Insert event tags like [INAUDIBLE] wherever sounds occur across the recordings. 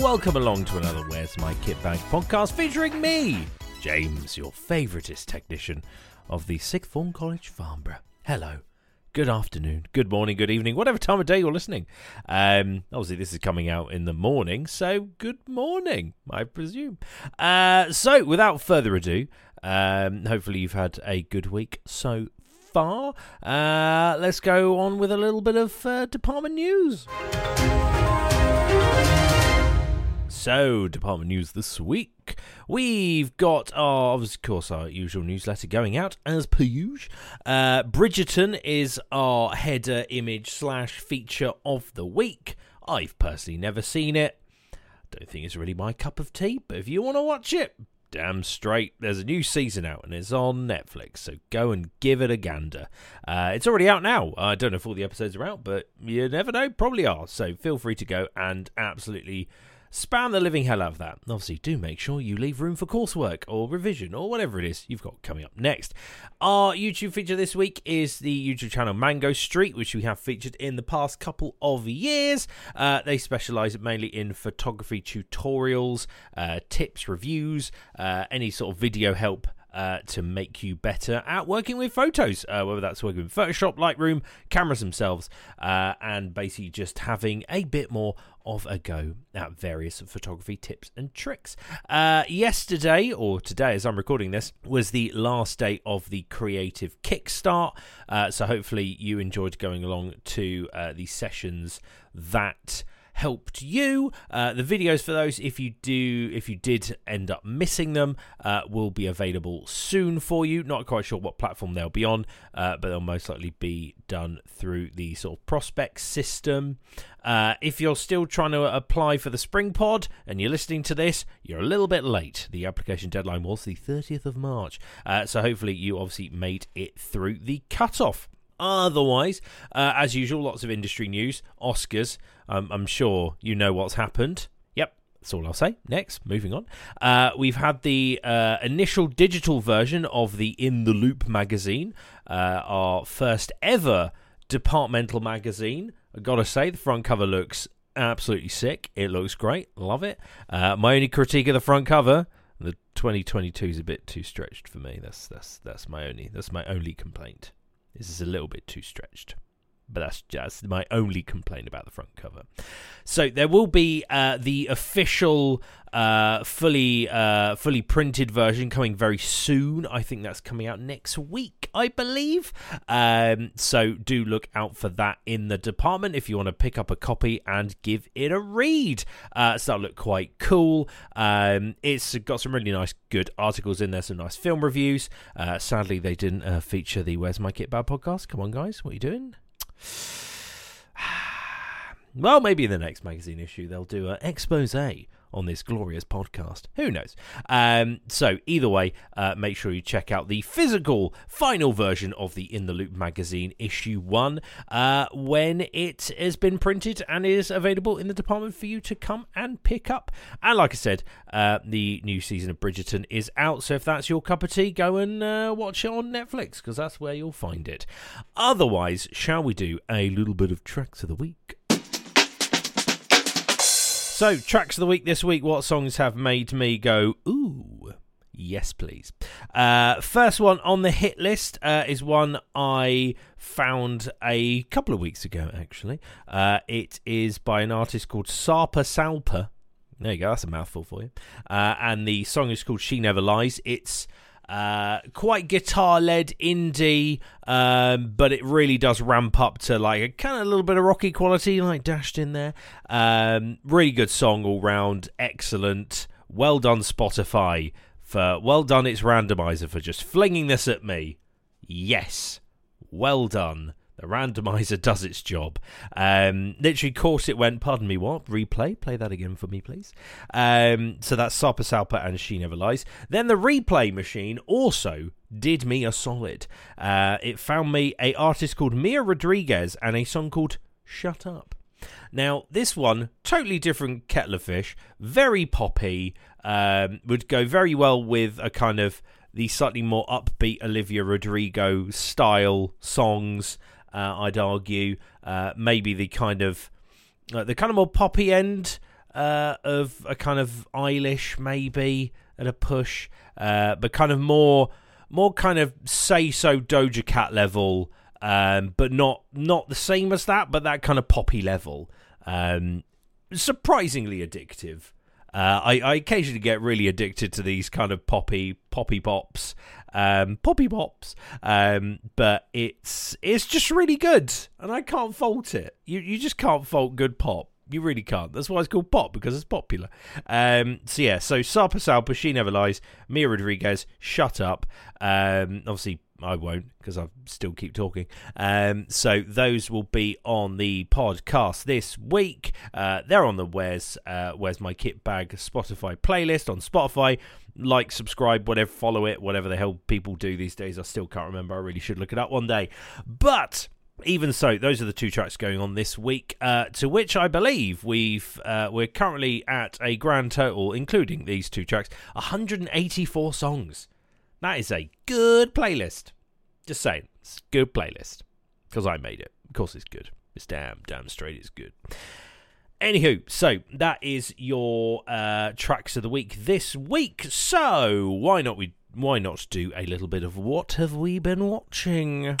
Welcome along to another Where's My Kit Bag podcast featuring me, James, your favouriteest technician of the Sixth Form College Farnborough. Hello. Good afternoon, good morning, good evening, whatever time of day you're listening. Um, obviously, this is coming out in the morning, so good morning, I presume. Uh, so, without further ado, um, hopefully you've had a good week so far. Uh, let's go on with a little bit of uh, department news. So, department news this week. We've got our, of course, our usual newsletter going out as per usual. Uh, Bridgerton is our header image slash feature of the week. I've personally never seen it. Don't think it's really my cup of tea, but if you want to watch it, damn straight, there's a new season out and it's on Netflix, so go and give it a gander. Uh, it's already out now. I don't know if all the episodes are out, but you never know, probably are. So feel free to go and absolutely spam the living hell out of that. Obviously, do make sure you leave room for coursework or revision or whatever it is you've got coming up next. Our YouTube feature this week is the YouTube channel Mango Street, which we have featured in the past couple of years. Uh, they specialize mainly in photography tutorials, uh, tips, reviews, uh, any sort of video help uh, to make you better at working with photos, uh, whether that's working with Photoshop, Lightroom, cameras themselves, uh, and basically just having a bit more of a go at various photography tips and tricks. Uh, yesterday, or today as I'm recording this, was the last day of the creative kickstart. Uh, so hopefully you enjoyed going along to uh, the sessions that helped you. Uh, the videos for those, if you do, if you did end up missing them, uh, will be available soon for you. Not quite sure what platform they'll be on, uh, but they'll most likely be done through the sort of prospect system. Uh, if you're still trying to apply for the Spring Pod and you're listening to this, you're a little bit late. The application deadline was the 30th of March, uh, so hopefully you obviously made it through the cutoff. Otherwise, uh, as usual, lots of industry news. Oscars. Um, I'm sure you know what's happened. Yep, that's all I'll say. Next, moving on. Uh, we've had the uh, initial digital version of the In the Loop magazine, uh, our first ever departmental magazine. I gotta say, the front cover looks absolutely sick. It looks great. Love it. Uh, my only critique of the front cover. The 2022 is a bit too stretched for me. That's that's that's my only that's my only complaint. This is a little bit too stretched. But that's just my only complaint about the front cover. So there will be uh, the official, uh, fully, uh, fully printed version coming very soon. I think that's coming out next week, I believe. Um, so do look out for that in the department if you want to pick up a copy and give it a read. Uh, so that'll look quite cool. Um, it's got some really nice, good articles in there, some nice film reviews. Uh, sadly, they didn't uh, feature the "Where's My Kit Bag" podcast. Come on, guys, what are you doing? [SIGHS] well, maybe in the next magazine issue they'll do an expose on this glorious podcast. Who knows? Um, so, either way, uh, make sure you check out the physical final version of the In the Loop magazine, issue one, uh, when it has been printed and is available in the department for you to come and pick up. And, like I said, uh, the new season of Bridgerton is out. So, if that's your cup of tea, go and uh, watch it on Netflix because that's where you'll find it. Otherwise, shall we do a little bit of tracks of the week? So, tracks of the week this week. What songs have made me go, ooh, yes, please? Uh, first one on the hit list uh, is one I found a couple of weeks ago, actually. Uh, it is by an artist called Sarpa Salpa. There you go, that's a mouthful for you. Uh, and the song is called She Never Lies. It's uh, quite guitar led indie, um, but it really does ramp up to like a kind of little bit of rocky quality, like dashed in there. Um, really good song all round, excellent. Well done, Spotify, for well done, its randomizer for just flinging this at me. Yes, well done. The randomizer [LAUGHS] does its job. Um, literally, course it went. Pardon me, what? Replay. Play that again for me, please. Um, so that's Sarpa Salpa and She Never Lies. Then the replay machine also did me a solid. Uh, it found me a artist called Mia Rodriguez and a song called Shut Up. Now, this one, totally different kettle of fish, very poppy, um, would go very well with a kind of the slightly more upbeat Olivia Rodrigo style songs. Uh, I'd argue uh, maybe the kind of the kind of more poppy end uh, of a kind of Eilish maybe at a push, but kind of more more kind of say so Doja Cat level, um, but not not the same as that, but that kind of poppy level. Um, surprisingly addictive. Uh, I, I, occasionally get really addicted to these kind of poppy poppy pops, um, poppy pops. Um, but it's it's just really good, and I can't fault it. You you just can't fault good pop. You really can't. That's why it's called pop because it's popular. Um, so yeah, so Sarpa Salpa, She Never Lies, Mia Rodriguez, Shut Up. Um, obviously I won't because I still keep talking. Um, so those will be on the podcast this week. Uh, they're on the Where's uh, Where's My Kit Bag Spotify playlist on Spotify. Like, subscribe, whatever, follow it, whatever the hell people do these days. I still can't remember. I really should look it up one day. But even so, those are the two tracks going on this week. Uh, to which I believe we've uh, we're currently at a grand total, including these two tracks, 184 songs. That is a good playlist. Just saying, it's a good playlist because I made it. Of course, it's good. It's damn, damn straight. It's good. Anywho, so that is your uh, tracks of the week this week. So why not we? Why not do a little bit of what have we been watching?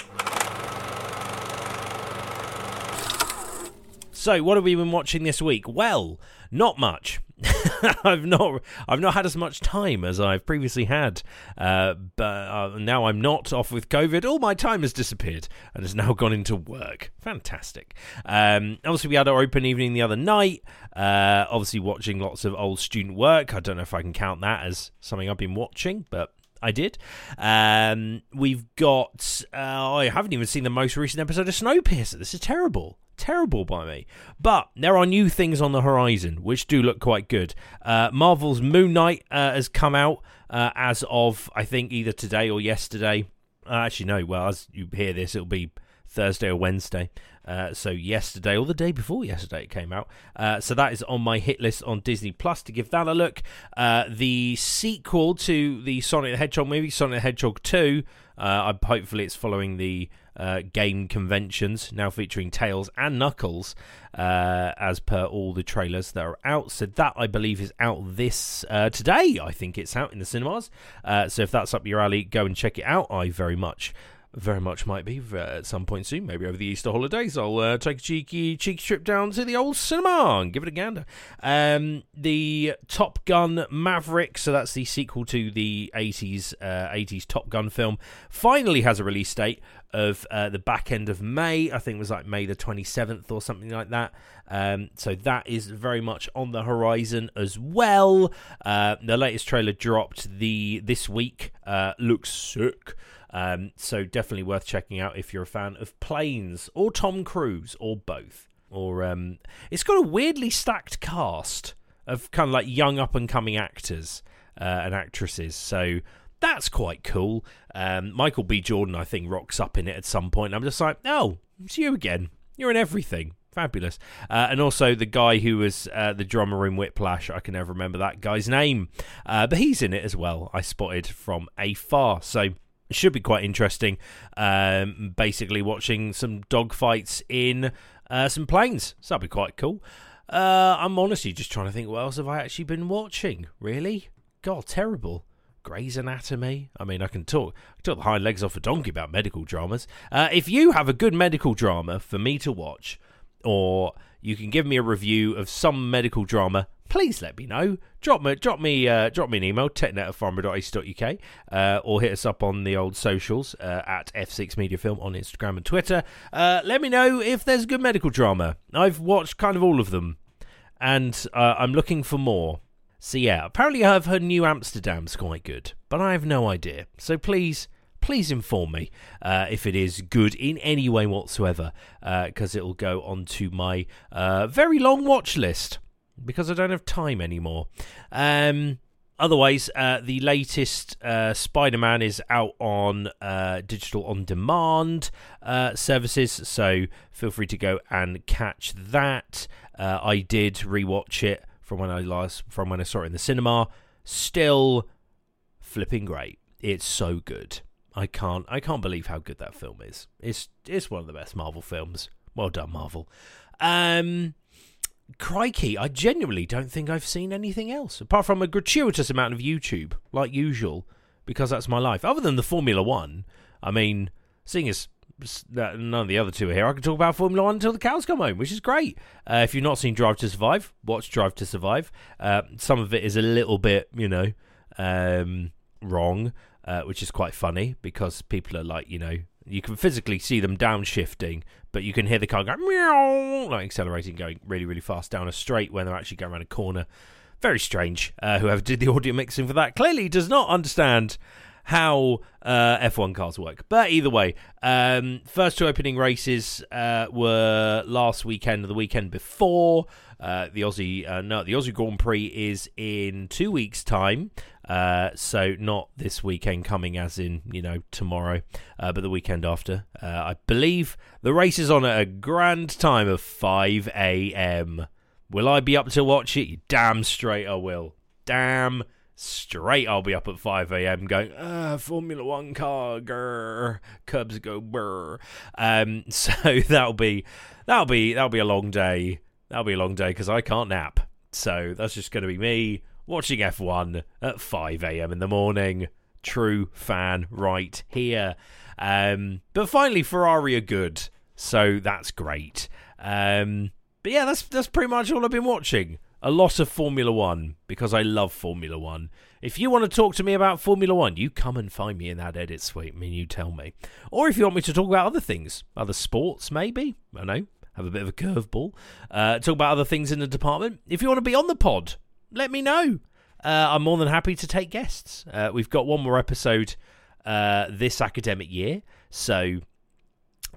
So, what have we been watching this week? Well, not much. [LAUGHS] I've not I've not had as much time as I've previously had, uh, but uh, now I'm not off with COVID. All my time has disappeared and has now gone into work. Fantastic. Um, obviously, we had our open evening the other night. Uh, obviously, watching lots of old student work. I don't know if I can count that as something I've been watching, but I did. Um, we've got. Uh, I haven't even seen the most recent episode of Snowpiercer. This is terrible terrible by me. But there are new things on the horizon which do look quite good. Uh, Marvel's Moon Knight uh, has come out uh, as of, I think, either today or yesterday. Uh, actually, no, well, as you hear this, it'll be Thursday or Wednesday. Uh, so yesterday or the day before yesterday it came out. Uh, so that is on my hit list on Disney Plus to give that a look. Uh, the sequel to the Sonic the Hedgehog movie, Sonic the Hedgehog 2. Uh, hopefully it's following the uh, game conventions, now featuring Tails and Knuckles, uh, as per all the trailers that are out. So that I believe is out this uh, today. I think it's out in the cinemas. Uh, so if that's up your alley, go and check it out. I very much very much might be uh, at some point soon, maybe over the Easter holidays. I'll uh, take a cheeky cheeky trip down to the old cinema and give it a gander. Um, the Top Gun Maverick, so that's the sequel to the 80s uh, 80s Top Gun film, finally has a release date of uh, the back end of May. I think it was like May the 27th or something like that. Um, so that is very much on the horizon as well. Uh, the latest trailer dropped the this week. Uh, looks sick. Um, so definitely worth checking out if you're a fan of planes or Tom Cruise or both. Or um, it's got a weirdly stacked cast of kind of like young up and coming actors uh, and actresses. So that's quite cool. Um, Michael B. Jordan, I think, rocks up in it at some point. I'm just like, oh, it's you again. You're in everything. Fabulous. Uh, and also the guy who was uh, the drummer in Whiplash. I can never remember that guy's name. Uh, but he's in it as well. I spotted from afar. So should be quite interesting. Um, basically, watching some dogfights in uh, some planes. So that'd be quite cool. Uh, I'm honestly just trying to think what else have I actually been watching. Really? God, terrible. Grey's Anatomy. I mean, I can talk, I talk the hind legs off a donkey about medical dramas. Uh, if you have a good medical drama for me to watch, or you can give me a review of some medical drama please let me know. Drop me, drop me, uh, drop me an email, technet@farmer.ac.uk, uh, or hit us up on the old socials uh, at F6 Media Film on Instagram and Twitter. Uh, let me know if there's a good medical drama. I've watched kind of all of them, and uh, I'm looking for more. So yeah, apparently I've heard New Amsterdam's quite good, but I have no idea. So please please inform me uh, if it is good in any way whatsoever, because uh, it'll go onto my uh, very long watch list because I don't have time anymore. Um, otherwise, uh, the latest uh, Spider Man is out on uh, digital on demand uh, services, so feel free to go and catch that. Uh, I did rewatch it from when I last from when I saw it in the cinema. Still flipping great. It's so good. I can't I can't believe how good that film is. It's it's one of the best Marvel films. Well done, Marvel. Um, crikey, I genuinely don't think I've seen anything else apart from a gratuitous amount of YouTube, like usual, because that's my life. Other than the Formula One, I mean, seeing as none of the other two are here, I can talk about Formula One until the cows come home, which is great. Uh, if you've not seen Drive to Survive, watch Drive to Survive. Uh, some of it is a little bit, you know, um, wrong, uh, which is quite funny because people are like, you know, you can physically see them downshifting, but you can hear the car going meow, like accelerating, going really, really fast down a straight when they're actually going around a corner. Very strange. Uh, whoever did the audio mixing for that clearly does not understand how uh, F1 cars work. But either way, um, first two opening races uh, were last weekend or the weekend before. Uh, the Aussie, uh, no, the Aussie Grand Prix is in two weeks' time. Uh, so not this weekend coming, as in you know tomorrow, uh, but the weekend after. Uh, I believe the race is on at a grand time of five a.m. Will I be up to watch it? Damn straight I will. Damn straight I'll be up at 5 a.m. going, ah, Formula One car, grr, Cubs go brr. Um, [LAUGHS] so that'll be that'll be that'll be a long day. That'll be a long day because I can't nap. So that's just going to be me watching F1 at 5 a.m. in the morning. True fan right here. Um, but finally, Ferrari are good, so that's great. Um, but yeah, that's that's pretty much all I've been watching a lot of Formula One because I love Formula One. If you want to talk to me about Formula One, you come and find me in that edit suite. I mean, you tell me. Or if you want me to talk about other things, other sports, maybe. I know, have a bit of a curveball. Uh, talk about other things in the department. If you want to be on the pod, let me know. Uh, I'm more than happy to take guests. Uh, we've got one more episode uh, this academic year, so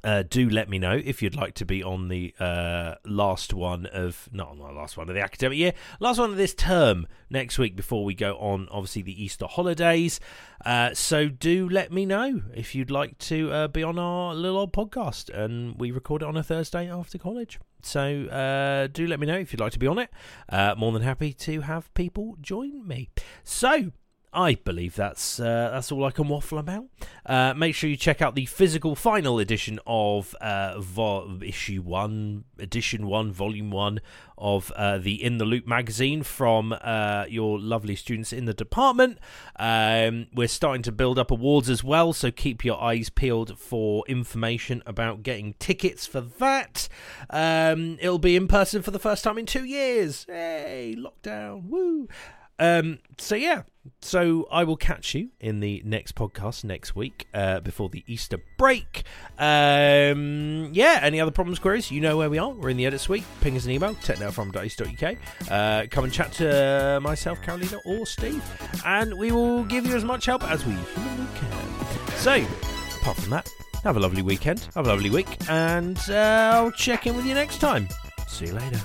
uh, do let me know if you'd like to be on the uh, last one of not on the last one of the academic year, last one of this term next week before we go on. Obviously, the Easter holidays. Uh, so do let me know if you'd like to uh, be on our little old podcast, and we record it on a Thursday after college. So uh, do let me know if you'd like to be on it. Uh, more than happy to have people join me. So I believe that's uh, that's all I can waffle about. Uh, make sure you check out the physical final edition of uh, vo- issue one, edition one, volume one of uh, the In the Loop magazine from uh, your lovely students in the department. Um, we're starting to build up awards as well, so keep your eyes peeled for information about getting tickets for that. Um, it'll be in person for the first time in two years. Hey, lockdown, woo! Um, so yeah, so I will catch you in the next podcast next week uh, before the Easter break. Um, yeah, any other problems, queries? You know where we are. We're in the edit suite. Ping us an email, technowfrom.ac.uk. Uh, come and chat to myself, Carolina, or Steve, and we will give you as much help as we humanly can. So, apart from that, have a lovely weekend, have a lovely week, and uh, I'll check in with you next time. See you later.